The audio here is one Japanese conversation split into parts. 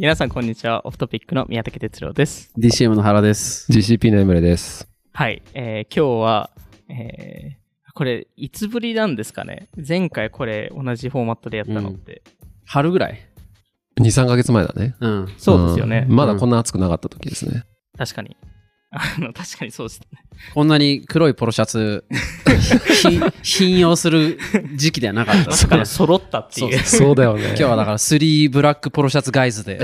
皆さん、こんにちは。オフトピックの宮武哲郎です。DCM の原です。GCP のエムレです。はい。えー今日は、えーこれ、いつぶりなんですかね？前回これ、同じフォーマットでやったのって。春ぐらい？2、3ヶ月前だね。うん。そうですよね。んまだこんな暑くなかった時ですね。確かに。あの、確かにそうですね。こんなに黒いポロシャツ、ひ品用する時期ではなかったですから。揃ったっていう。そうだよね。今日はだからスリーブラックポロシャツガイズで。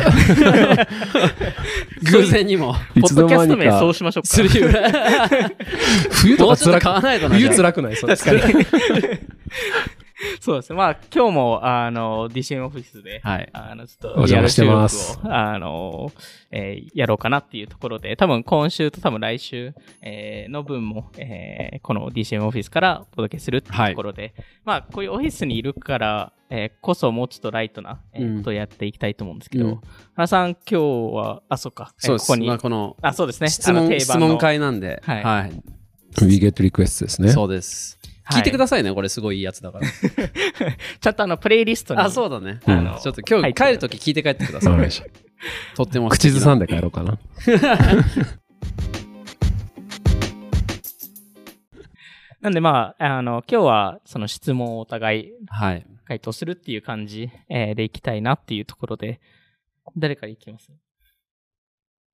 偶然にも。いポッドキャスト名かそうしましょうか。スリーブラック。冬とか辛く買わない。冬辛くないそれ確かに。そうですね。まあ、今日も、あの、DCM オフィスで、はい。あの、ちょっと、お邪魔してますあの、えーやろうかなっていうところで、多分今週と多分来週、えーの分も、えーこの DCM オフィスからお届けするっていうところで、まあ、こういうオフィスにいるから、えーこそもうちょっとライトな、えーうんことをやっていきたいと思うんですけど、うん原さん、今日は、あ、そうか、えーそう。ここに、まあこのあ、そうですね。質あの問、質問定番の会なんで。はいはい。We get requests ですね。そうです。聞いてくさださいね。これすごいいいやつだから。い。ちゃんとあの、プレイリストに。あ、そうだね。あのちょっと今日帰るとき聞いて帰ってください。とっても口ずさんで。で帰ろうかな。なんでまあ、あの、今日はその質問をお互いはい。回答するっていう感じ、えーでいきたいなっていうところで、誰からいきます？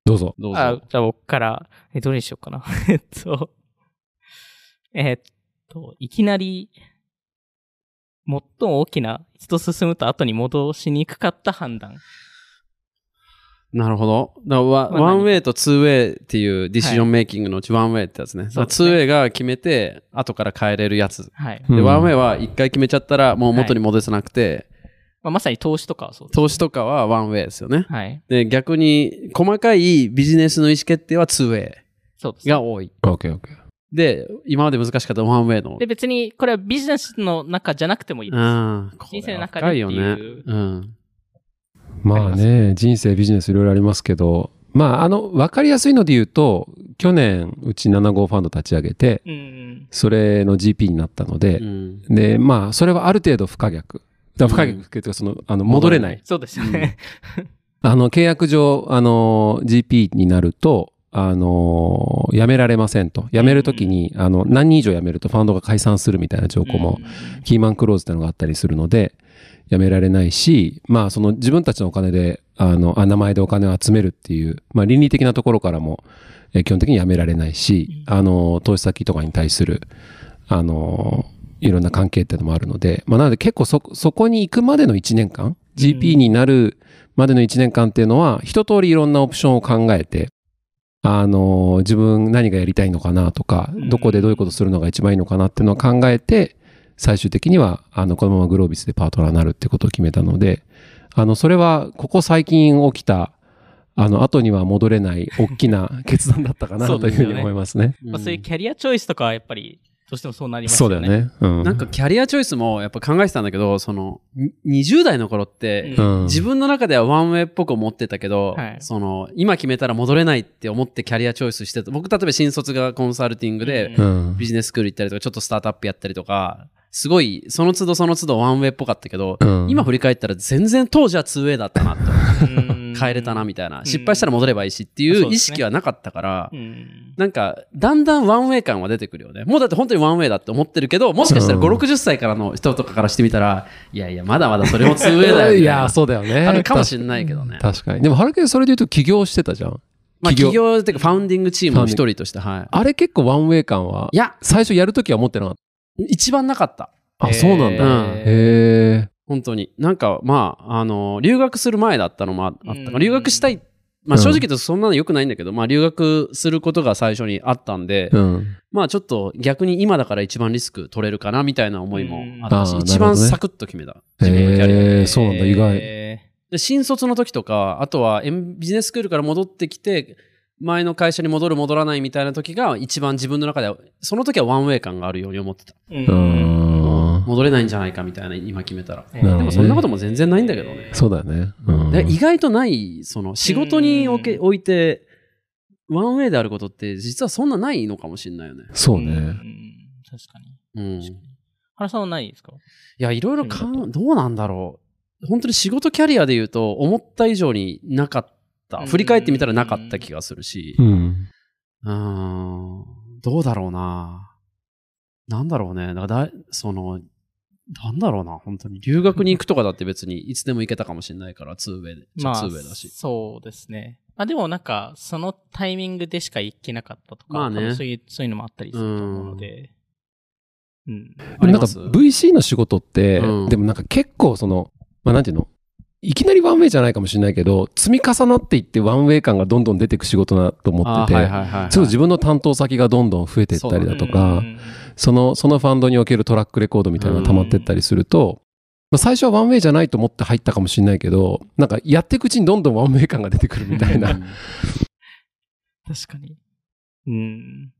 どうぞ。どうぞ。じゃあ僕から、え、どれにしようかな。えっと、えっと、いきなり、最も大きな、一度進むと後に戻しにくかった判断。なるほど。だからワまあ one way と two way っていう decision making のうち one way ってやつね。そうですね two way が決めて、後から変えれるやつ。はい。うんで、ワンウェイは一回決めちゃったらもう元に戻せなくて、まあ、まさに投資とかはそうです。投資とかはワンウェイですよね。はい。で、逆に細かいビジネスの意思決定はツーウェイ。が多い。OK, OK. で、今まで難しかったワンウェイの。で、別に、これはビジネスの中じゃなくてもいいです。うん。人生の中でっていね。うん。まあね、人生、ビジネスいろいろありますけど、まあ、あの、わかりやすいので言うと、去年、うち7号ファンド立ち上げて、うん。それの GP になったのでう、ん。で、まあ、それはある程度不可逆。だ不可逆っていうか、その、あの、戻れない。そうですよね。あの、契約上、あの、GP になると、あの、辞められませんと。辞めるときに、あの、何人以上辞めるとファンドが解散するみたいな条項も、キーマンクローズっていうのがあったりするので、辞められないし、まあ、その自分たちのお金で、あの、あ名前でお金を集めるっていう、まあ、倫理的なところからも、えー基本的に辞められないし、あの、投資先とかに対する、あの、いろんな関係っていうのもあるので、まあ、なので結構そ、そこに行くまでの1年間、GP になるまでの1年間っていうのは、一通りいろんなオプションを考えて、あの、自分何がやりたいのかなとか、うん。どこでどういうことするのが一番いいのかなっていうのを考えて、最終的には、あの、このままグロービスでパートナーになるってことを決めたので、あの、それは、ここ最近起きた、あの、後には戻れない大きな決断だったかなというふうに思いますね。まあ、そういう career choice とかはやっぱり、どうしてもそうなりますよね。そうだよね。うん。なんかキャリアチョイスもやっぱ考えてたんだけど、その、に20代の頃って、うんうん、自分の中では one way っぽく思ってたけど、はいその、今決めたら戻れないって思って career choice してた。僕、例えば新卒がコンサルティングで、うん。ビジネススクール行ったりとか、ちょっとスタートアップやったりとか、すごい、その都度その都度 one way っぽかったけど、うん今振り返ったら全然当時は two way だったなって思う。うん変えれたなみたいな。失敗したら戻ればいいしっていう意識はなかったから、うんなんか、だんだん one way 感は出てくるよね。もうだって本当に one way だって思ってるけど、もしかしたら5、うん60歳からの人とかからしてみたら、いやいや、まだまだそれもツーウェイだよ、いや、そうだよね。あるかもしれないけどね。確かに。でも、ハルケンそれで言うと起業してたじゃん。まあ、起業っていうか、ファウンディングチームの一人として、はい。あれ結構ワンウェイ感は、いや、最初やるときは思ってなかっ一番なかった。た。あ、そうなんだ。うんへえ。本当に。なんか、まあ、あの、留学する前だったのもああったうん留学したい。まあ、うん正直言うとそんなの良くないんだけど、まあ、留学することが最初にあったんで、うん。まあ、ちょっと逆に今だから一番リスク取れるかな、みたいな思いもあったし、うんあー一なるほどね番サクッと決めた。自分のキャリアでへえ、そうなんだ、意外。えで新卒の時とか、あとはエンビジネススクールから戻ってきて、前の会社に戻る戻らないみたいな時が一番自分の中では、その時はワンウェイ感があるように思ってた。戻れないんじゃないかみたいな、今決めたら。でもそんなことも全然ないんだけどね。そうだよね。意外とない、その仕事におけ置いて、ワンウェイであることって実はそんなないのかもしれないよね。んそうね。確かに。うん。い確かに原さんはないですか？や、いろいろかん、どうなんだろう。本当に仕事キャリアで言うと、思った以上になかった。振り返ってみたらなかった気がするしう。ん。うーん、どうだろうな。なんだろうね。だからだい、その、なんだろうな、本当に。留学に行くとかだって別にいつでも行けたかもしれないから、ツーウェイで。まあ、ツーウェイだし。そうですね。まあでもなんか、そのタイミングでしか行けなかったとか、まあねそういう、そういうのもあったりすると思うので、うん。なんかあります？VC の仕事って、うんでもなんか結構その、まあなんていうの？いきなりワンウェイじゃないかもしれないけど、積み重なっていってワンウェイ感がどんどん出ていく仕事だと思ってて、はいはいはい、そう自分の担当先がどんどん増えていったりだとか、うんその、そのファンドにおけるトラックレコードみたいなのが溜まってったりすると、まあ、最初はワンウェイじゃないと思って入ったかもしれないけど、なんかやっていくうちにどんどんワンウェイ感が出てくるみたいな。確かに。うん。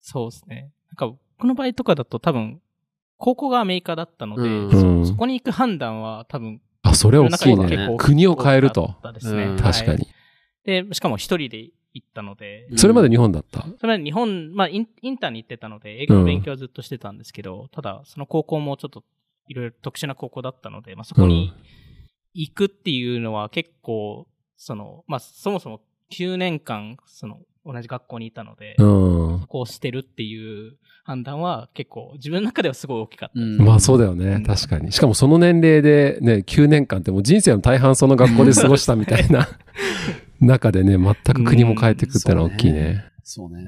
そうですね。なんか、この場合とかだと多分、高校がアメリカだったので、うんうんそこに行く判断は多分、あ、それ大きいね。国を変えると。ですね。うん。確かに。はいで、しかも一人で行ったので、うん。それまで日本だった？それは日本、まあイン、インターに行ってたので、英語の勉強はずっとしてたんですけど、ただ、その高校もちょっと、いろいろ特殊な高校だったので、まあそこに行くっていうのは結構、その、まあそもそも9年間、その、同じ学校にいたので、うん。こうしてるっていう判断は結構自分の中ではすごい大きかった。うんまあそうだよねうん。確かに。しかもその年齢でね、9年間ってもう人生の大半その学校で過ごしたみたいな 中でね、全く国も変えていくっていうのは大きいね。そうね。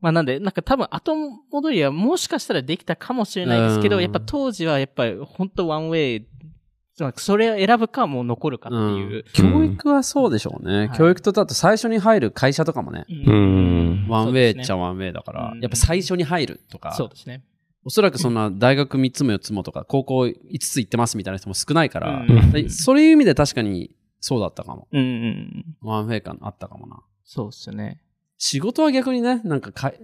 まあなんで、なんか多分後戻りはもしかしたらできたかもしれないですけど、うんやっぱ当時はやっぱり本当ワンウェイ、つまりそれを選ぶかもう残るかっていう。教育はそうでしょうね。はい教育とだと最初に入る会社とかもね、んワンウェイっちゃん。ワンウェイだから、うんやっぱ最初に入るとか、そうですね。おそらくそんな大学3つも4つもとか、高校5つ行ってますみたいな人も少ないから、うんでそういう意味で確かにそうだったかも。うんうん。ワンウェイ感あったかもな。そうですよね。仕事は逆にね、なんかかい、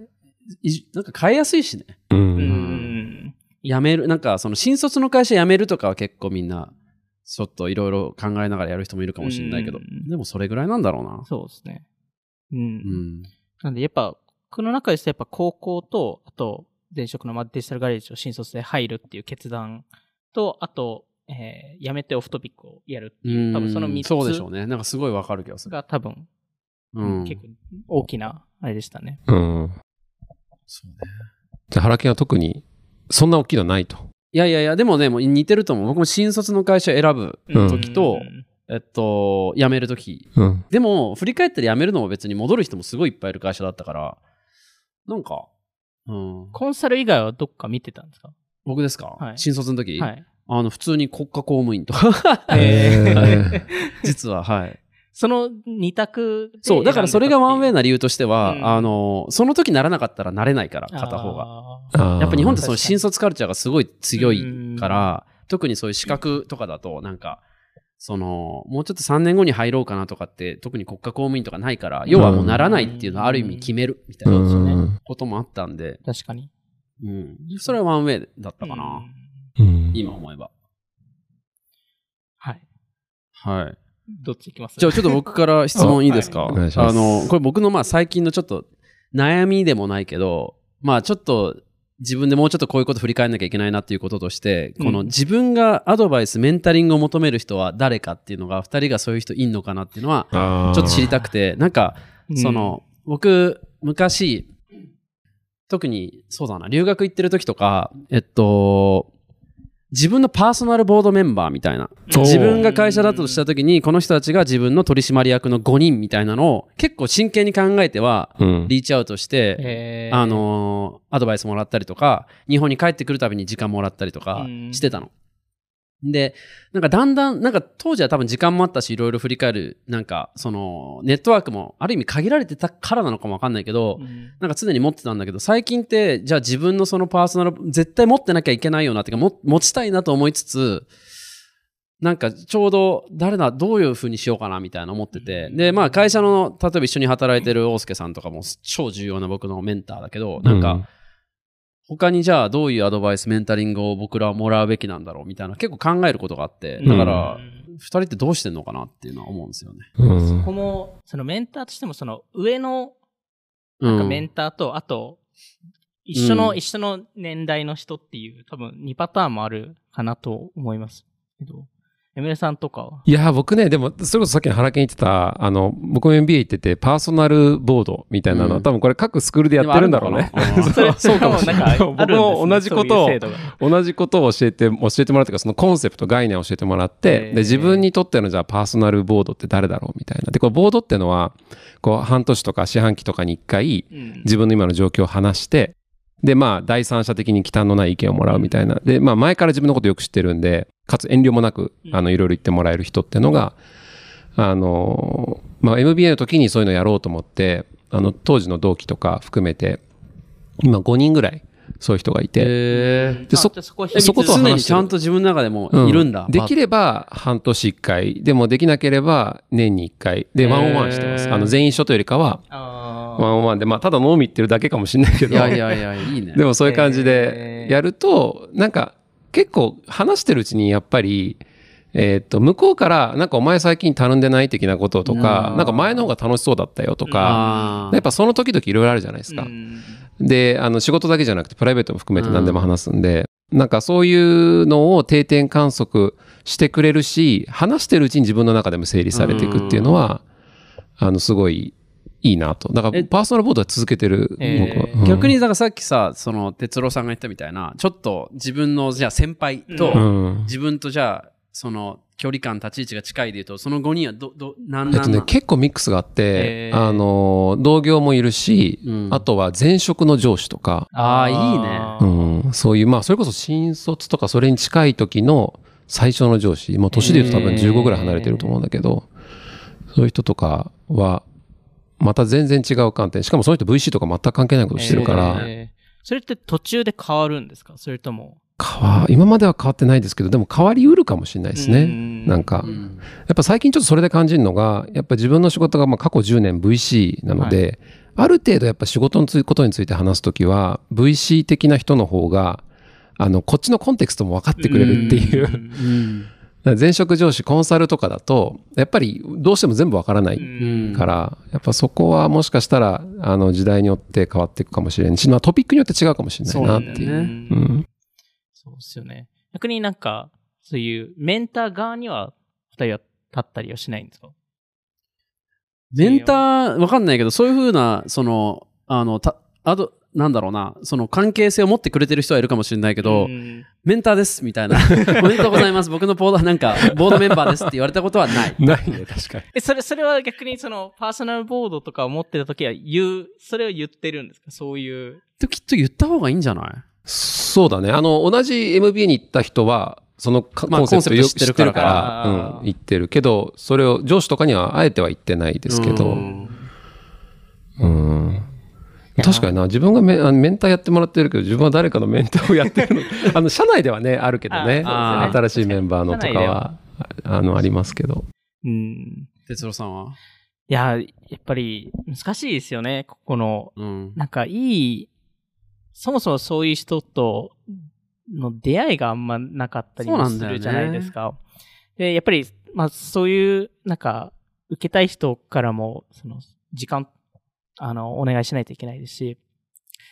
いなんか変えやすいしね。う。うんん。辞める、なんかその新卒の会社辞めるとかは結構みんな、ちょっといろいろ考えながらやる人もいるかもしれないけど、うんでもそれぐらいなんだろうな。そうですね。うん。うん。なんでやっぱ、この中ですとやっぱ高校と、あと、前職のまあデジタルガレージを新卒で入るっていう決断と、あと、えー、辞めてオフトピックをやるっていう、多分その3つそうでしょうね。なんかすごいわかる気がする。が多分、うん。結構大きな、あれでしたね。うん。そうね。じゃあ原木は特に、そんな大きいのはないと。いやいやいや、でもね、もう似てると思う。僕も新卒の会社選ぶうん時と、うんえっと、辞める時。うん。でも、振り返ったら辞めるのも別に戻る人もすごいいっぱいいる会社だったから、なんか、うん。コンサル以外はどっか見てたんですか？僕ですか、はい新卒の時、はい。あの、普通に国家公務員とか、えー 実は、はい。その二択でそう、だからそれがワンウェイなな理由としては、うんあの、その時ならなかったらなれないから、片方が。が。やっぱ日本っててその新卒カルチャーがすごい強いから、特にそういう資格とかだと、なんか、その、もうちょっと3年後に入ろうかなとかって、特に国家公務員とかないから、要はもうならないっていうのはある意味決めるみたいなうん。こともあったんで、確かに。うん。それはワンウェイだったかな。うんうん今思えば。はい。はい。どっち行きます？じゃあちょっと僕から 質問いいですか、はい。あの、これ僕のまあ最近のちょっと悩みでもないけど、まあちょっと自分でもうちょっとこういうこと振り返んなきゃいけないなっていうこととして、このうん自分がアドバイス、メンタリングを求める人は誰かっていうのが、二人がそういう人いんのかなっていうのは、ちょちょっと知りたくて、なんか、その、僕、昔、特に、そうだな、留学行ってる時とか、えっと、自分のパーソナルボードメンバーみたいな。自分が会社だとした時に、この人たちが自分の取締役の5人みたいなのを結構真剣に考えては、うん。リーチアウトして、えーあのーアドバイスもらったりとか、日本に帰ってくるたびに時間もらったりとかうんしてたの。で、なんかだんだん、なんか当時は多分時間もあったし、いろいろ振り返る、なんかそのネットワークもある意味限られてたからなのかもわかんないけど、うん。なんか常に持ってたんだけど、最近って、じゃあ自分のそのパーソナル、絶対持ってなきゃいけないよなっていうか、も持ちたいなと思いつつ、なんかちょうど誰だ、どういう風にしようかなみたいな思ってて、で、まあ会社の、例えば一緒に働いてる大介さんとかも超重要な僕のメンターだけど、なんか、他にじゃあどういうアドバイス、メンタリングを僕らはもらうべきなんだろうみたいな結構考えることがあって、だからう、ん二人ってどうしてんのかなっていうのは思うんですよね。うんそこも、そのメンターとしても、その上のうなんかメンターと、あと、一緒の、うん一緒の年代の人っていう、多分2パターンもあるかなと思いますけど。エさんとかは？いや、僕ね、でも、それこそさっきの原健言ってた、あの、僕も MBA 行ってて、パーソナルボードみたいなの、うん。多分これ各スクールでやってるんだろうね。それ、そうかもしれない。も 僕も同じことを同じことを教えて、教えてもらうというか、そのコンセプト、概念を教えてもらって、で、自分にとってのじゃあパーソナルボードって誰だろうみたいな。で、これボードってのは、こう、半年とか四半期とかに一回、うん。自分の今の状況を話して、で、まあ、第三者的に忌憚のない意見をもらうみたいな。で、まあ、前から自分のことよく知ってるんで、かつ遠慮もなく、あの、いろいろ言ってもらえる人っていうのが、あの、まあ、MBA の時にそういうのやろうと思って、あの、当時の同期とか含めて、今5人ぐらい、そういう人がいて、へでそそことは常にちゃんと自分の中でもうんいるんだ。できれば半年1回、でもできなければ年に1回。で、ワンオンワンしてます。あの、全員一緒というよりかは、ワンオンワンで、まあ、ただ飲み行ってるだけかもしれないけど、いやいやいや、いいね。でもそういう感じでやると、なんか結構話してるうちにやっぱり、えーっと、向こうから、なんかお前最近頼んでない的なこととかう、んなんか前の方が楽しそうだったよとか、あやっぱその時々いろいろあるじゃないですか。うんで、あの仕事だけじゃなくてプライベートも含めて何でも話すんで、なんかそういうのを定点観測してくれるし、話してるうちに自分の中でも整理されていくっていうのは、あの、すごいいいなと。だからえパーソナルボードは続けてる、えー僕は。うん逆に、だからさっきさ、その、哲郎さんが言ったみたいな、ちょっと自分の、じゃあ先輩と、うん自分とじゃあ、その、距離感、立ち位置が近いで言うと、その5人はど、ど、なんえっとね、結構ミックスがあってあの、同業もいるし、うん。あとは前職の上司とか、あーいいね。うん、そういう、まあ、それこそ新卒とかそれに近い時の最初の上司、もう年で言うと多分へー。15ぐらい離れてると思うんだけど、そういう人とかは、また全然違う観点。しかもその人 VC とか全く関係ないことしてるから、えー。それって途中で変わるんですか？それとも。変わ今までは変わってないですけど、でも変わりうるかもしれないですね。うんなんか、うんやっぱ最近ちょっとそれで感じるのが、やっぱ自分の仕事がまあ過去10年 VC なので、ある程度やっぱ仕事のつことについて話すときは、VC 的な人の方が、あの、こっちのコンテクストも分かってくれるっていう。うん。前職上司、コンサルとかだと、やっぱりどうしても全部分からないうんから、やっぱそこはもしかしたら、あの、時代によって変わっていくかもしれないし、まあトピックによって違うかもしれないなっていう。そうなんだよねうんそうですよね。逆になんか、そういうメンター側には二人は立ったりはしないんですか？メンター、わかんないけど、そういうふうな、その、あの、た、あと、なんだろうな、その関係性を持ってくれてる人はいるかもしれないけど、うんメンターです、みたいな。おめでとうございます。僕のボード、なんか、ボードメンバーですって言われたことはない。ないね、確かに。え、それ、それは逆にその、パーソナルボードとかを持ってた時は言う、それを言ってるんですか？そういう。ときっと言った方がいいんじゃない？そうだね。あの、同じ MBA に行った人は、そのかまあコンセプトよく知っててコンセプト知っるかるからら、うん、言ってるけど、それを上司とかにはあえては言ってないですけど、ううんん。確かにな、自分がメあのメンターやってもらってるけど、自分は誰かのメンターをやってるの？あの、社内ではね、あるけどね。あそう新しいメンバーのとかは、あの、ありますけど。うん。哲郎さんは？いや、やっぱり難しいですよね。ここの、うん。なんかいい、そもそもそういう人との出会いがあんまなかったりもするじゃないですか。で、やっぱり、まあそういう、なんか、受けたい人からも、その、時間、あの、お願いしないといけないですし、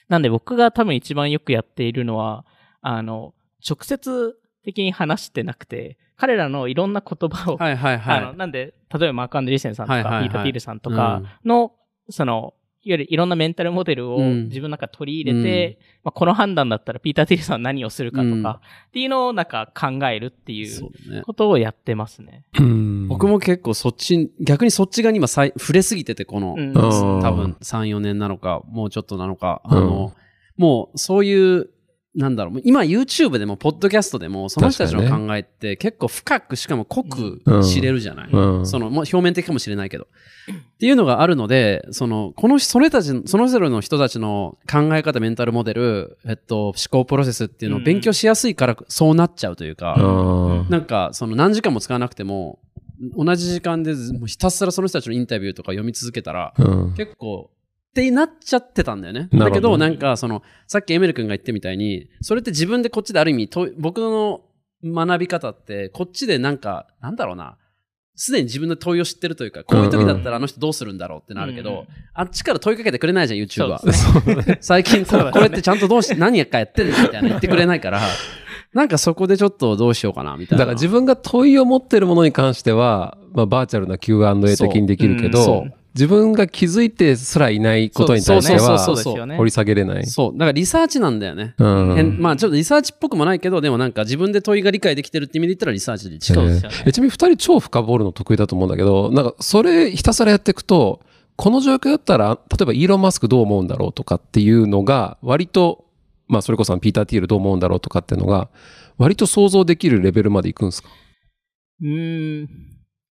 なんで僕が多分一番よくやっているのは、あの、直接的に話してなくて、彼らのいろんな言葉を、はいはいはい。あの、なんで、例えばマークアンドリーセンさんとか、はいはいはいピーター・ピールさんとかの、その、いわゆるいろんなメンタルモデルをうん。自分の中に取り入れて、まあ、この判断だったらピーター・ティルさんは何をするかとか、うん。っていうのをなんか考えるっていそう。ことをやってますね。うん。僕も結構そっち、逆にそっち側に今さい触れすぎてて、この、うん。うん。多分3、4年なのか、もうちょっとなのか、あの、もうそういう、なんだろう、今 YouTube でも、ポッドキャストでも、その人たちの考えって結構深く、しかも濃くうん。知れるじゃない、うん。その、もう表面的かもしれないけど。っていうのがあるので、その、この、それたち、そのぞれの人たちの考え方、メンタルモデル、えっと、思考プロセスっていうのを勉強しやすいから、そうなっちゃうというか、うん。なんか、その何時間も使わなくても、同じ時間でもうひたすらその人たちのインタビューとか読み続けたら、うん。結構、ってなっちゃってたんだよね。だけど、なんか、その、さっきエメル君が言ってみたいに、それって自分でこっちである意味、と僕の学び方って、こっちでなんか、なんだろうな、すでに自分の問いを知ってるというか、こういう時だったらあの人どうするんだろうってなるけど、うん。うんあっちから問いかけてくれないじゃん、YouTube は。ね最近こね。これってちゃんとどうし、何かやってんのみたいな言ってくれないから、なんかそこでちょっとどうしようかな、みたいな。だから自分が問いを持ってるものに関しては、まあ、バーチャルな Q&A 的にできるけど、自分が気づいてすらいないことに対しては掘り下げれない。そう。だからリサーチなんだよね。うんまあちょっとリサーチっぽくもないけど、でもなんか自分で問いが理解できてるって意味で言ったらリサーチで近い。そうですよねえちなみに二人超深掘るの得意だと思うんだけど、なんかそれひたすらやっていくと、この状況だったら、例えばイーロン・マスクどう思うんだろうとかっていうのが、割と、まあそれこそピーター・ティールどう思うんだろうとかっていうのが、割と想像できるレベルまでいくんですかうん。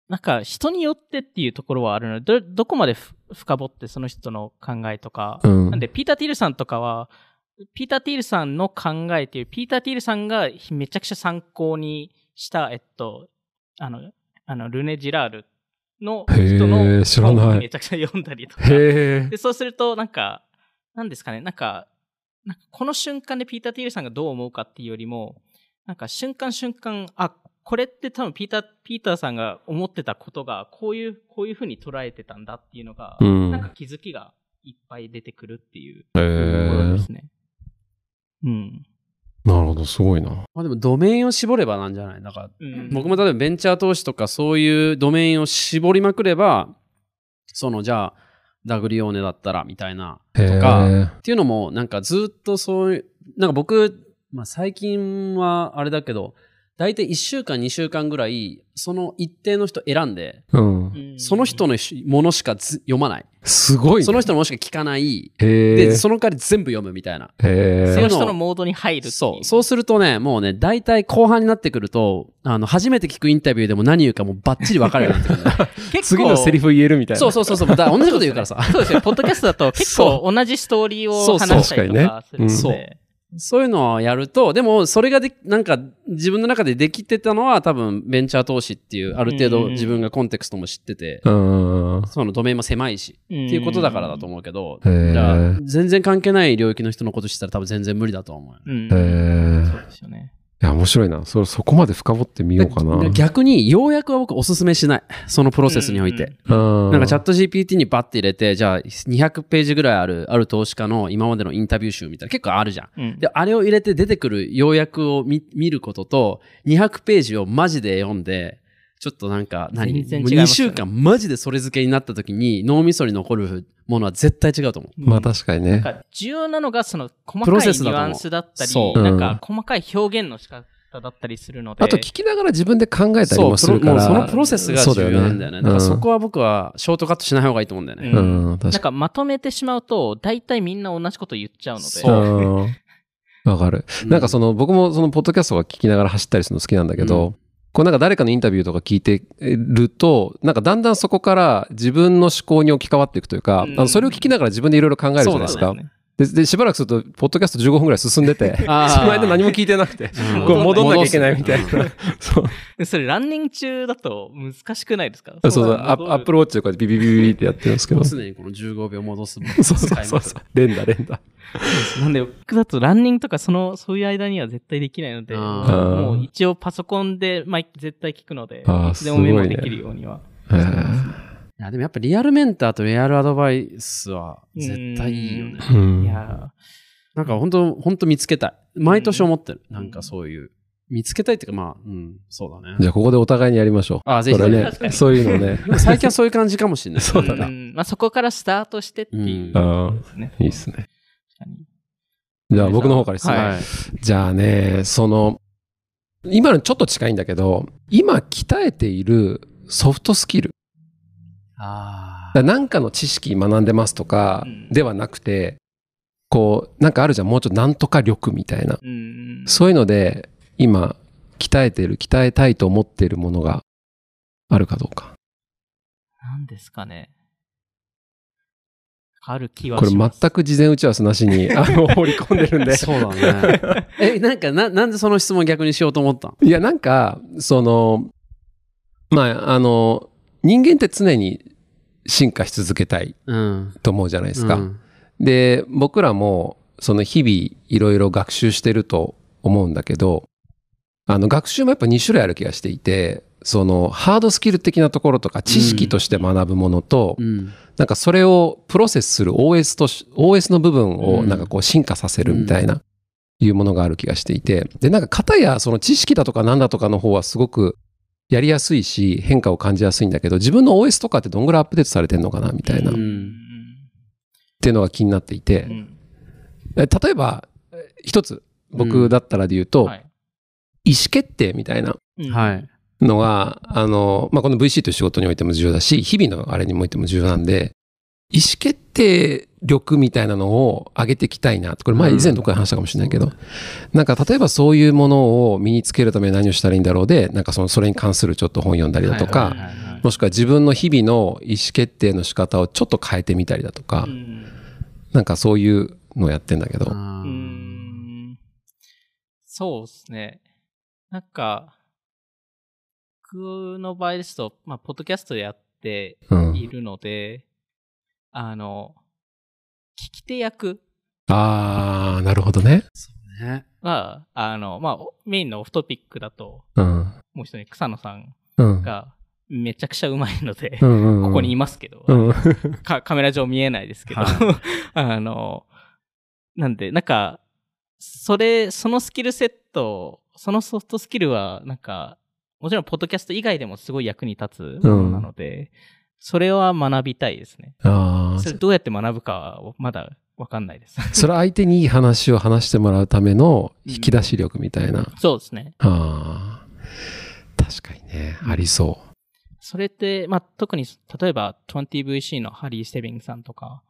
なんか人によってっていうところはあるので、ど、どこまでふ深掘ってその人の考えとか、うん。なんで、ピーター・ティールさんとかは、ピーター・ティールさんの考えっていう、ピーター・ティールさんがめちゃくちゃ参考にした、えっと、あの、あの、ルネ・ジラールの人へのー知らない。本をめちゃくちゃ読んだりとか。へで、そうすると、なんか、なんですかね、なんか、なんかこの瞬間でピーター・ティールさんがどう思うかっていうよりも、なんか瞬間瞬間、あ、これって多分ピーター、ピーターさんが思ってたことが、こういう、こういうふうに捉えてたんだっていうのが、うんなんか気づきがいっぱい出てくるっていうえ。ところへですね。うん。なるほど、すごいな。まあでもドメインを絞ればなんじゃない？だからうん僕も例えばベンチャー投資とかそういうドメインを絞りまくれば、そのじゃあ、ダグリオーネだったらみたいなとへか、ーっていうのもなんかずっとそういう、なんか僕、まあ最近はあれだけど、大体1週間2週間ぐらい、その一定の人選んで、うん。うんその人のものしかず読まない。すごいね。その人のものしか聞かない。へで、ーその代わり全部読むみたいな。その人のモードに入るっていう。そう。そうするとね、もうね、大体後半になってくると、あの、初めて聞くインタビューでも何言うかもうバッチリ分かるようになってくるんだよ。結構次のセリフ言えるみたいな。そうそうそうそう。だから同じこと言うからさ。そうですよ。ポッドキャストだと結構同じストーリーをそうそう話したりとかするので。そうそういうのをやると、でも、それがで、なんか、自分の中でできてたのは、多分、ベンチャー投資っていう、ある程度自分がコンテクストも知ってて、うん。そのドメインも狭いし、うんっていうことだからだと思うけど、へー。じゃあ全然関係ない領域の人のこと知ったら多分全然無理だと思うそうですよね。いや、面白いな。そ、そこまで深掘ってみようかな。で逆に、要約は僕おすすめしない。そのプロセスにおいて。ななんかチャット GPT にバッて入れて、じゃあ200ページぐらいある、ある投資家の今までのインタビュー集みたいな結構あるじゃん。うん。で、あれを入れて出てくる要約を見見ることと、200ページをマジで読んで、ちょっとなんか何、全然もう2違いますよね週間マジでそれ付けになった時に脳みそに残るものは絶対違うと思う。まあ確かにね。なんか重要なのがその細プロかいニュアンスだったり、なんか細かい表現の仕方だったりするので。あと聞きながら自分で考えたりもするから。そのプロセスが重要なんだよね。だからそこは。は僕はショートカットしない方がいいと思うんだよね。うんうん、確かなんかまとめてしまうと、大体みんな同じこと言っちゃうので。そうに。う んわかる。なんかその、僕もその、ポッドキャストが聞きながら走ったりするの好きなんだけど、うこうなんか誰かのインタビューとか聞いてると、なんかだんだんそこから自分の思考に置き換わっていくというか、うんあのそれを聞きながら自分でいろいろ考えるじゃないですか。そうだよねでで、しばらくすると、ポッドキャスト15分ぐらい進んでて、その間何も聞いてなくて、うんこう戻んなきゃいけないみたいな。そう。でそれランニング中だと難しくないですか？そうそう、アッアップルウォッチでこうやってビビビビビってやってるんですけど。もうそうすでにこの15秒戻すそうそうそう。連打連打。なんで、僕だとランニングとかその、そういう間には絶対できないので、もう一応パソコンで、まあ、絶対聞くので、いつでもメモできるようには。えーいや、でもやっぱリアルメンターとリアルアドバイスは絶対いいよね。うんいやなんか本当本当見つけたい。毎年思ってる。なんかそういう。見つけたいっていうか、まあ、うん、そうだね。じゃあ、ここでお互いにやりましょう。あぜひねそういうのね。最近はそういう感じかもしれない。そうだねまあ、そこからスタートしてっていうあですね。いいっすね。じゃあ、僕の方から質問。はい。じゃあね、その、今のちょっと近いんだけど、今鍛えているソフトスキル。あだからなんかの知識学んでますとかうんではなくて、こう、なんかあるじゃん、もうちょっとなんとか力みたいな。うん。そういうので、今、鍛えてる、鍛えたいと思っているものがあるかどうか。なんですかね。ある気はこれします。全く事前打ち合わせなしに、あの、放り込んでるんで。そうだね。え、なんか、な、なんでその質問逆にしようと思ったん？いや、なんか、その、まあ、あの、人間って常に進化し続けたいうん。と思うじゃないですか。うんで、僕らも、その日々いろいろ学習してると思うんだけど、あの、学習もやっぱ2種類ある気がしていて、その、ハードスキル的なところとか、知識として学ぶものと、うん。なんかそれをプロセスする OS とし、OS の部分をうんなんかこう進化させるみたいな。いうものがある気がしていて、で、なんか型やその知識だとかなんだとかの方はすごくやりやすいし、変化を感じやすいんだけど、自分の OS とかってどんぐらいアップデートされてんのかなみたいな、っうんていうのが気になっていて、うん。え例えば、え一つ、僕だったらで言うと、はい。意思決定みたいな。のが、あの、まあ、この VC という仕事においても重要だし、日々のあれにおいても重要なんで、意思決定力みたいなのを上げていきたいな。これ前以前どこで話したかもしれないけど、なんか例えばそういうものを身につけるために何をしたらいいんだろうで、なんかその、それに関するちょっと本読んだりだとか、もしくは自分の日々の意思決定の仕方をちょっと変えてみたりだとか、うん。なんかそういうのをやってんだけど、うん。そうですね。なんか、僕の場合ですと、まあ、ポッドキャストやってうん。いるので、あの、聞き手役あー、なるほどね。ね。は、あの、まあ、メインのオフトピックだと、うん。もう一人草野さんうん。がめちゃくちゃうまいので、うんうんうんここにいますけど、うん。かカメラ上見えないですけど、は あの、なんで、なんか、それ、そのスキルセット、そのソフトスキルは、なんか、もちろん、ポッドキャスト以外でもすごい役に立つものなので、それは学びたいですね。あーそれどうやって学ぶかは、まだわかんないです。それ相手にいい話を話してもらうための引き出し力みたいな。そうですね。ああ。確かにね、ありそそれって、まあ、特に、例えば、20VC のハリー・ステビングさんとか、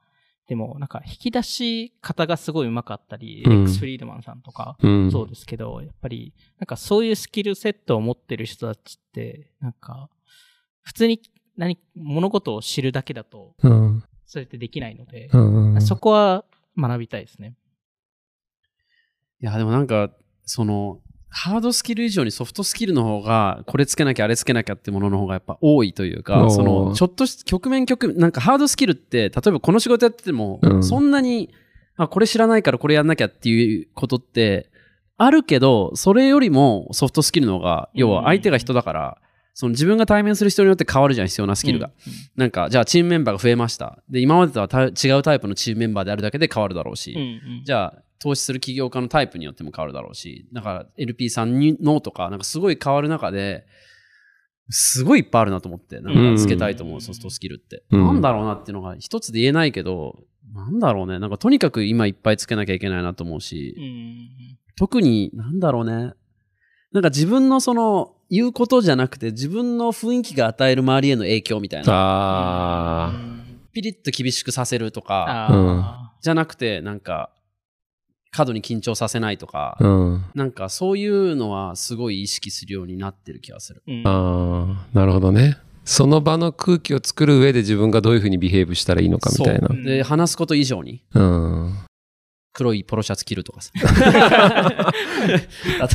でも、なんか、引き出し方がすごい上手かったり、うんエクス・フリードマンさんとか、う。うん。そうですけど、やっぱり、なんかそういうスキルセットを持ってる人たちって、なんか、普通に何、物事を知るだけだと、うん。それってできないのでう、んうん。そこは学びたいですね。いや、でもなんか、その、ハードスキル以上にソフトスキルの方が、これつけなきゃあれつけなきゃってものの方がやっぱ多いというおか、ーその、ちょっとし、局面局面、なんかハードスキルって、例えばこの仕事やってても、うんそんなに、あ、これ知らないからこれやんなきゃっていうことって、あるけど、それよりもソフトスキルの方が、要は相手が人だから、その自分が対面する人によって変わるじゃん、必要なスキルが。なんか、じゃあチームメンバーが増えました。で、今までとはた違うタイプのチームメンバーであるだけで変わるだろうし、うん。うん。じゃあ、投資する起業家のタイプによっても変わるだろうし、だから LP さんにのとか、なんかすごい変わる中で、すごいいっぱいあるなと思って、なんかつけたいと思う、うんソフトスキルって。うんなんだろうなっていうのが一つで言えないけど、なんだろうね。なんかとにかく今いっぱいつけなきゃいけないなと思うし、うん。特になんだろうね。なんか自分のその言うことじゃなくて自分の雰囲気が与える周りへの影響みたいな。あピリッと厳しくさせるとか、あじゃなくてなんか過度に緊張させないとか、あ。うん。なんかそういうのはすごい意識するようになってる気がする。ーうんああ、なるほどね。その場の空気を作る上で自分がどういうふうにビヘイブしたらいいのかみたいなで、話すこと以上にうん。黒いポロシャツ着るとかさ。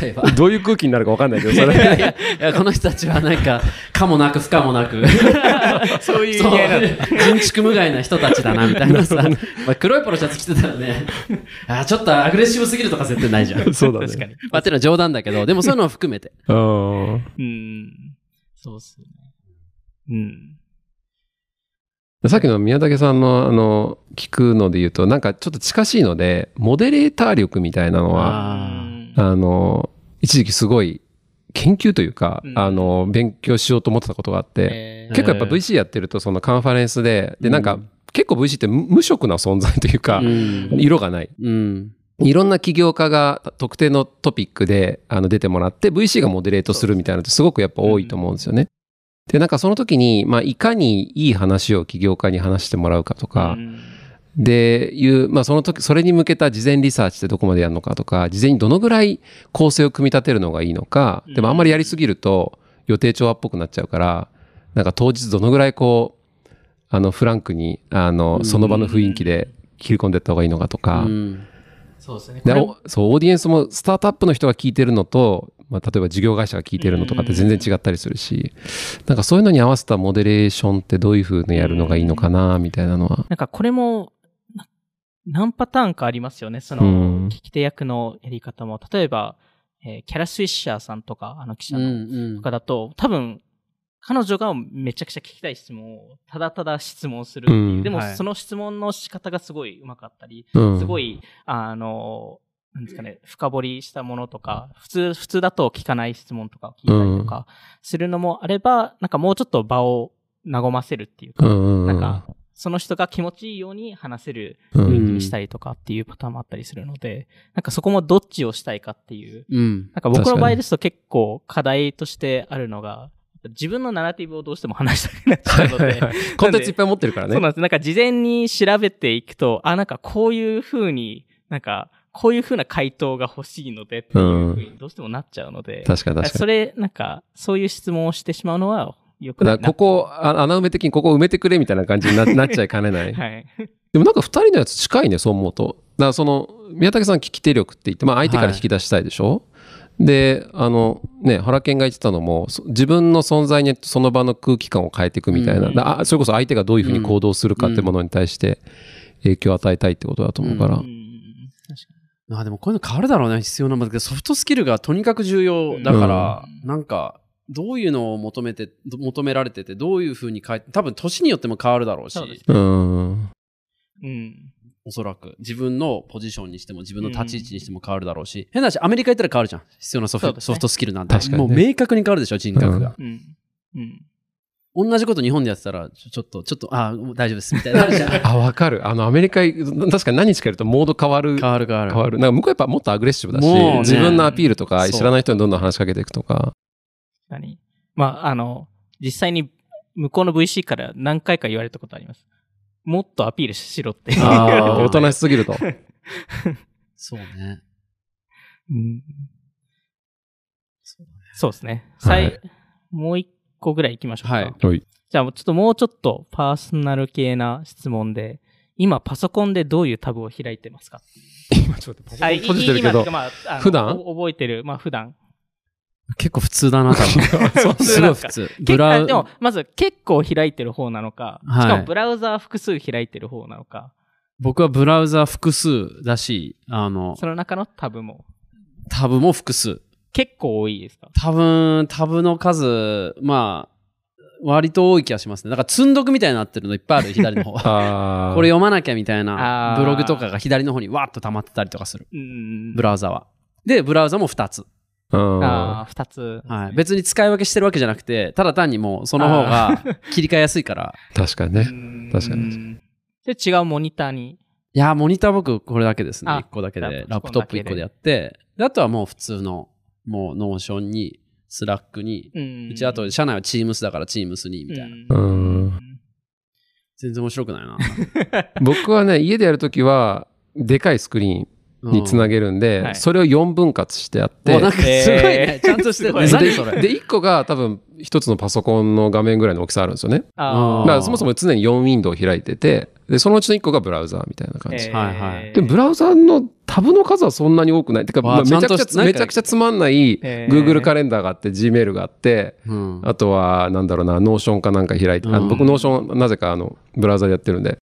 例えば。どういう空気になるか分かんないけど、そ いやいれ。やいや、この人たちはなんか、かもなく不可もなく、そういう意そう味合いなんだ。人畜無害な人たちだな、みたいなさ。まあ、黒いポロシャツ着てたらね、あちょっとアグレッシブすぎるとか絶対ないじゃん。そうだね。確かに。まあ、っていうのは冗談だけど、でもそういうのを含めて。うん。うん。そうっすよね。うん。さっきの宮武さんのあの聞くので言うとなんかちょっと近しいのでモデレーター力みたいなのはああの一時期すごい研究というか、うんあの勉強しようと思ってたことがあって、えー結構やっぱ VC やってるとそのカンファレンスででなんかうん結構 VC って無無色な存在というか、うん。色がないうん。いろんな起業家が特定のトピックであの出てもらって VC がモデレートするみたいなのってすごくやっぱ多いと思うんですよね。で、なんかその時に、まあ、いかにいい話を起業家に話してもらうかとかう、ん。で、いう、まあ、その時、それに向けた事前リサーチってどこまでやるのかとか、事前にどのぐらい構成を組み立てるのがいいのか、でもあんまりやりすぎると予定調和っぽくなっちゃうから、なんか当日どのぐらいこう、あの、フランクに、あの、その場の雰囲気で切り込んでいった方がいいのかとか、うん。そうですね。そうオーディエンスもスタートアップの人が聞いてるのと、まあ、例えば事業会社が聞いてるのとかって全然違ったりするし、なんかそういうのに合わせたモデレーションってどういうふうにやるのがいいのかなみたいなのは。なんかこれも、な何パターンかありますよね。その、うん聞き手役のやり方も。例えば、えーキャラ・スウィッシャーさんとか、あの記者のうんとかだと、多分、彼女がめちゃくちゃ聞きたい質問を、ただただ質問するっていう。うんでも、はいその質問の仕方がすごい上手かったり、うんすごい、あの、なんですかね、深掘りしたものとか、普通、普通だと聞かない質問とかを聞いたりとかするのもあれば、なんかもうちょっと場を和ませるっていうか、うんなんか、その人が気持ちいいように話せる雰囲気にしたりとかっていうパターンもあったりするので、なんかそこもどっちをしたいかっていう、うん。なんか僕の場合ですと結構課題としてあるのが、自分のナラティブをどうしても話したくなっちゃうので、コンテンツいっぱい持ってるからね。そうなんです。なんか事前に調べていくと、あ、なんかこういう風に、なんか、こういう風な回答が欲しいのでっていう風にどうしてもなっちゃうので、確かに確かに。それ、なんか、そういう質問をしてしまうのはよくだないここ、あ穴埋め的にここ埋めてくれみたいな感じにな なっちゃいかねない。はい。でもなんか二人のやつ近いね、そう思うと。だからその、宮武さん聞き手力って言って、まあ相手から引き出したいでしょ、で、あの、ね、原健が言ってたのも、そ自分の存在によってその場の空気感を変えていくみたいな。うんだあそれこそ相手がどういうふうに行動するかってものに対して影響を与えたいってことだと思うから。うん確かまあでもこういうの変わるだろうね、必要なものだけど、ソフトスキルがとにかく重要だから、うんなんか、どういうのを求めて、ど求められてて、どういうふうに変え多分年によっても変わるだろうし、そうですうん。に。うん。おそらく。自分のポジションにしても、自分の立ち位置にしても変わるだろうし、変な話、アメリカ行ったら変わるじゃん。必要なソフねソフトスキルなんて。確かにねもう明確に変わるでしょ、人格が。うん。うん。同じこと日本でやってたら、ちょっと、ちょっと、あ大丈夫です、みたいにな。あ、わかる。あの、アメリカ、確かに何日かいるとモード変わる。変わる変わる。変わる。なんか向こうやっぱもっとアグレッシブだし、ね自分のアピールとか、知らない人にどんどん話しかけていくとか。確かに。まあ、あの、実際に向こうの VC から何回か言われたことあります。もっとアピールしろって。あー おとなしすぎると。そうね。うんそうですね。はい最もう一個ぐらい行きましょうか。はいはい。じゃあ、ちょっともうちょっとパーソナル系な質問で、今パソコンでどういうタブを開いてますか？今ちょっとパソコン閉じてるけどまあ普段？お覚えてる、まあ普段。結構普通だな、多分。すごい普通。ブラウでも、まず結構開いてる方なのか、はいしかもブラウザー複数開いてる方なのか、僕はブラウザ複数だし、あの、その中のタブもタブも複数。結構多いですか？多分、タブの数、まあ、割と多い気がしますね。だから積んどくみたいになってるのいっぱいある、左の方。これ読まなきゃみたいなブログとかが左の方にわーっと溜まってたりとかする。うんブ。ラウザは。で、ブラウザも2つ。うんああ、二つ。はい。別に使い分けしてるわけじゃなくて、ただ単にもうその方が切り替えやすいから。確かにね。うん確かにで、違うモニターに？いや、モニター僕これだけですね。あ1個だけで。ララップトップ1個でやっって、であとはもう普通の、もうノーションに、スラックに、うちあと社内は Teams だから Teams に、みたいな。うん全然面白くないな。僕はね、家でやるときは、でかいスクリーンにつなげげるんで、はいそれを4分割してやって、なんかすごいねえ。ーちゃんとしてるね。で、1個が多分一つのパソコンの画面ぐらいの大きさあるんですよね。あーだからそもそも常に4ウィンドウ開いてて、で、そのうちの1個がブラウザーみたいな感じ。えー。はいはい。で、ブラウザーのタブの数はそんなに多くない。てか、まあめちゃくちゃめちゃくちゃつまんないえー。Google カレンダーがあって、Gmail があって、うん。あとは、なんだろうな、ノーションかなんか開いて、あうん。の僕ノーションなぜかあの、ブラウザでやってるんで、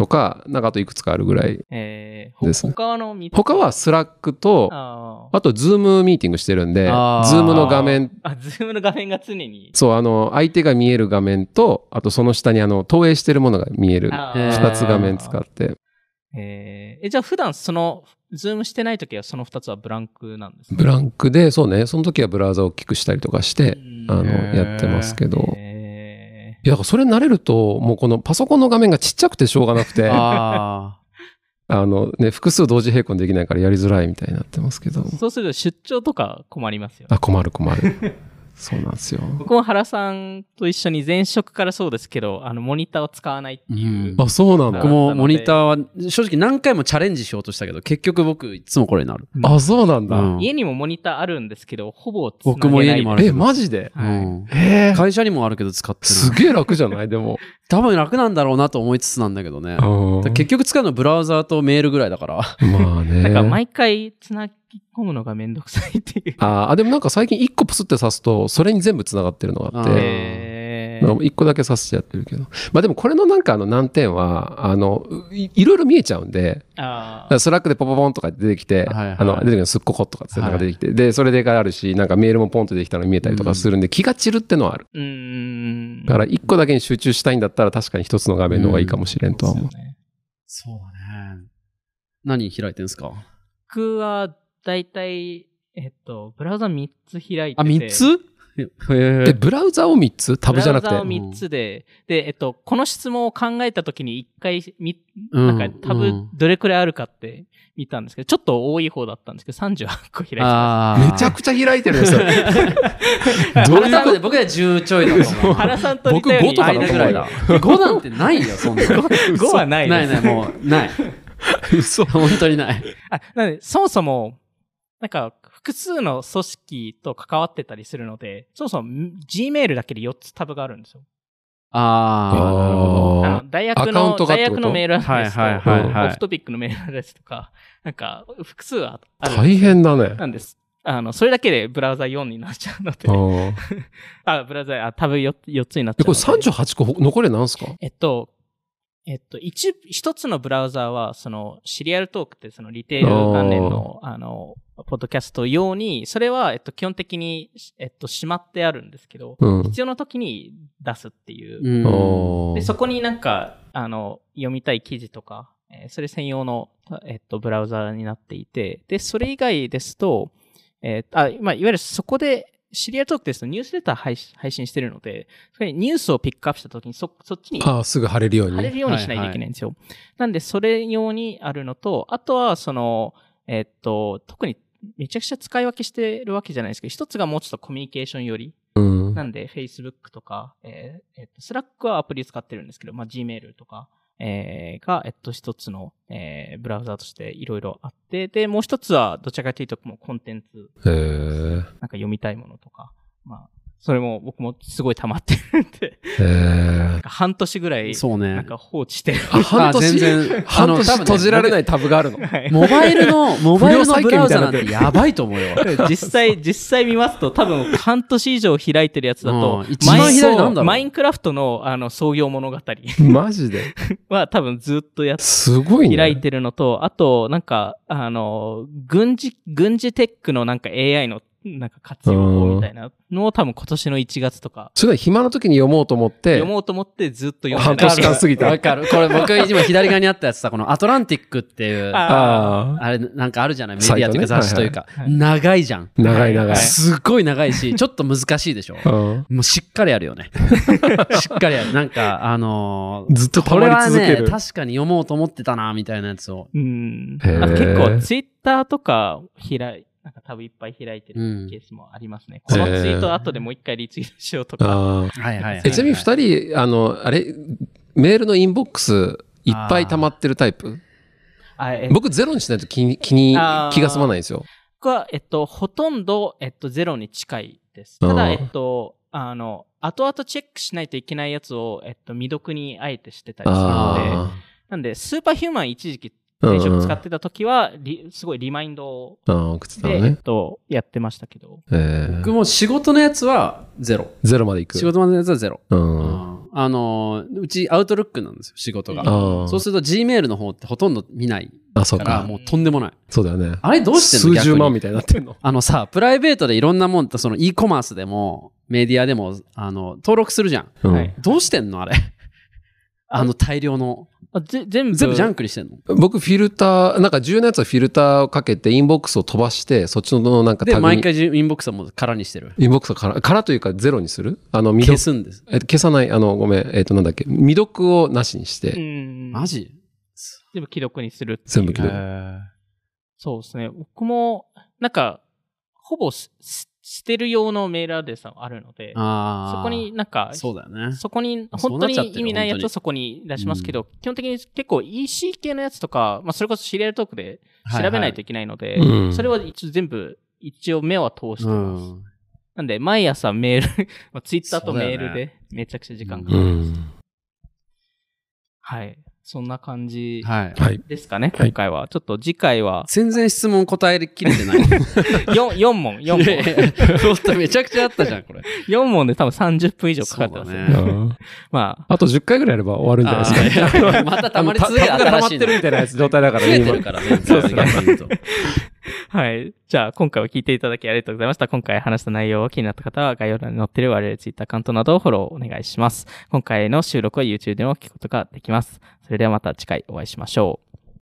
とか、なんかあといくつかあるぐらい。えーほですね他の三つ他はスラックと、あと、ズームミーティングしてるんで、ズあーームの画面、あ、ズームの画面が常に。そう、あの、相手が見える画面と、あとその下にあの、投影してるものが見える。二つ画面使って。えーえ、じゃあ普段その、ズームしてないときはその二つはブランクなんですか？ブランクで、そうね、その時はブラウザを大きくしたりとかして、あの、やってますけど。えいや、だからそれ慣れると、もうこのパソコンの画面がちっちゃくてしょうがなくて、あ あのね、複数同時並行できないからやりづらいみたいになってますけど。ーそうすると出張とか困りますよ。あ、困る困る。そうなんですよ。僕も原さんと一緒に前職からそうですけど、あの、モニターを使わないっていう。うんあ、そうな僕のもモニターは正直何回もチャレンジしようとしたけど、結局僕いつもこれになる。あ、そうなんだ。うん家にもモニターあるんですけど、ほぼ僕も家にもあるえ、マジで？はいうんえー、会社にもあるけど使ってすない。げえ楽じゃない？でも。多分楽なんだろうなと思いつつなんだけどね。結局使うのブラウザーとメールぐらいだから。まあね。なんか毎回つなぎ込むのがめんどくさいっていう。あーあ、でもなんか最近1個プスって刺すと、それに全部繋がってるのがあって、えなんか1個だけ刺してやってるけど。まあでもこれのなんかあの難点は、あの、いいろいろ見えちゃうんで、スラックでポポポンとか出てきて、はいはいあの、出てくるのすっここっとかってなんか出てきて、で、それであるし、なんかメールもポンとできたの見えたりとかするんで、気が散るってのはある。うーん。だから1個だけに集中したいんだったら確かに1つの画面の方がいいかもしれんとは思う。ね。そうだね。何開いてんすか？僕は、だいたい、えっと、ブラウザ3つ開いてて。あ、3つ？へえ、え。ブラウザを3つ？タブじゃなくてブラウザを。3つで、で、えっと、この質問を考えたときに1回み、うんなんかタブうんどれくらいあるかって見たんですけど、ちょっと多い方だったんですけど、38個開いてまあーめちゃくちゃ開いてるんですよ。どういう原さんで僕ら10ちょいだとす。思う。原さんと似僕たように5とかだぐらいだ。。5なんてないよ、そんなの。5はないです。ないない、もう、ない。嘘。本当にない。あ、なので、そもそも、なんか、複数の組織と関わってたりするので、そもそも Gmail だけで4つタブがあるんですよ。あー、なるほど。あの大学の大学のメールアドレスと、はいはいはいはいオフトピックのメールアドレスとか、なんか、複数あある。大変だね。なんです。あの、それだけでブラウザ4になっちゃうので、あ あ、ブラウザ、あ、タブ 4, 4つになっちゃうので。れ38個ほ残りなんすか？えっと、えっと、一、一つのブラウザーは、その、シリアルトークって、その、リテール関連の、あの、ポッドキャスト用に、それは、えっと、基本的に、えっと、しまってあるんですけど、うん。必要な時に出すっていう。うんで、そこになんか、あの、読みたい記事とか、えーそれ専用の、えっと、ブラウザーになっていて、で、それ以外ですと、えーあ、まあ、いわゆるそこで、シリアルトークですとニュースレター配信配信してるので、それにニュースをピックアップした時にそ、そっちにああ、すぐ貼れるように。貼れるようにしないといけないんですよ。なんで、それ用にあるのと、あとは、その、えっと、特にめちゃくちゃ使い分けしてるわけじゃないですけど、一つがもうちょっとコミュニケーションより、うん。なんで、Facebook とか、えーえっと、Slack はアプリ使ってるんですけど、まあ、Gmail とか、えーが、えっと、一つの、えーブラウザとしていろいろあって、で、もう一つは、どちらかというと、もうコンテンツ、へえ。なんか読みたいものとか、まあ、それも僕もすごい溜まってるんで、へなんか半年ぐらい、そうね。なんか放置してる。え。半年？あ全然半年？閉じられないタブがあるの。はいモバイルの、モバイルのブラウザなんてやばいと思うよ。実際、実際見ますと、多分半年以上開いてるやつだとうん、一番左なんだろうマインクラフトのあの創業物語マジで？は多分ずっとやっすごいね。開いてるのと、あと、なんか、あの、軍事、軍事テックのなんか AI のなんか活用法みたいなのを多分今年の1月とか、それは暇の時に読もうと思って、読もうと思ってずっと読ん半でた年間過ぎた。わかる。これ僕今左側にあったやつさ、このアトランティックっていう、あああ。れなんかあるじゃない？メディアというか雑誌というか。はいはい長いじゃん。長い長いはい。すっごい長いし、ちょっと難しいでしょ。うんもうしっかりやるよね。しっかりやる。なんか、あのーずっと溜これはまり続けね、る。確かに読もうと思ってたな、みたいなやつを。うん。結構ツイッターとか開い、なんか多分いっぱい開いてうんるケースもありますね。このツイート後でもう一回リツイートしようとか。ああ。はいはいはい。えちなみに二人、あの、あれ、メールのインボックスいっぱい溜まってるタイプ？僕ゼロにしないと気に、気に気が済まないんですよ。僕は、えっと、ほとんど、えっと、ゼロに近いです。ただ、うんえっと、あの、後々チェックしないといけないやつを、えっと、未読にあえてしてたりするので、あなんで、スーパーヒューマン一時期、あ。転職使っってた時は、リすごいリマインドをああ、送ってたで、のね。えっと、やってましたけど。えー僕も仕事のやつはゼロ。ゼロまで行く。仕事のやつはゼロ。うん。ああのー、うちアウトルックなんですよ、仕事が。あ。そうすると Gmail の方ってほとんど見ないあ、そうか。もうとんでもない。そうだよね。あれどうしてんの数十万みたいになってんの？あのさ、プライベートでいろんなもんって、その e コマースでも、メディアでも、あの、登録するじゃん。うんはいどうしてんのあれ？あの大量の。あぜ全部、全部ジャンクにしてんの？僕、フィルター、なんか重要なやつはフィルターをかけて、インボックスを飛ばして、そっちのなんかで、タグに、毎回インボックスはもう空にしてる。インボックスをから、からというかゼロにするあの、消すんです。え消さない、あの、ごめん、えっ、と、なんだっけ、未読をなしにしうて、ん。マジ？全部既読にする全部既読そうですね。僕も、なんか、ほぼ捨てる用のメールアドレスがあるので。そこになんか、そうだよね。そこに、本当に意味ないやつをそこに出しますけど、基本的に結構 EC 系のやつとか、まあそれこそシリアルトークで調べないといけないので、うんそれは一応全部、一応目は通してうます。ん。なんで、毎朝メール、まあツイッターとメールでめちゃくちゃ時間かうかる。ん、ん。はい。そんな感じ。ですかね、はい今回は。ちょっと次回は全然質問答えきれてない。4、4問、4問。いやいやほんとめちゃくちゃあったじゃん、これ。4問で多分30分以上かかってますよね。ねうんまあと10回ぐらいやれば終わるんじゃないですか。あーいや またたまり続けてあのタタブが溜まってるみたいなやつ状態だから増えね、今てるからね。そうですね。はい。じゃあ、今回は聞いていただきありがとうございました。今回話した内容が気になった方は、概要欄に載っている我々 Twitter アカウントなどをフォローお願いします。今回の収録は YouTube でも聞くことができます。それではまた次回お会いしましょう。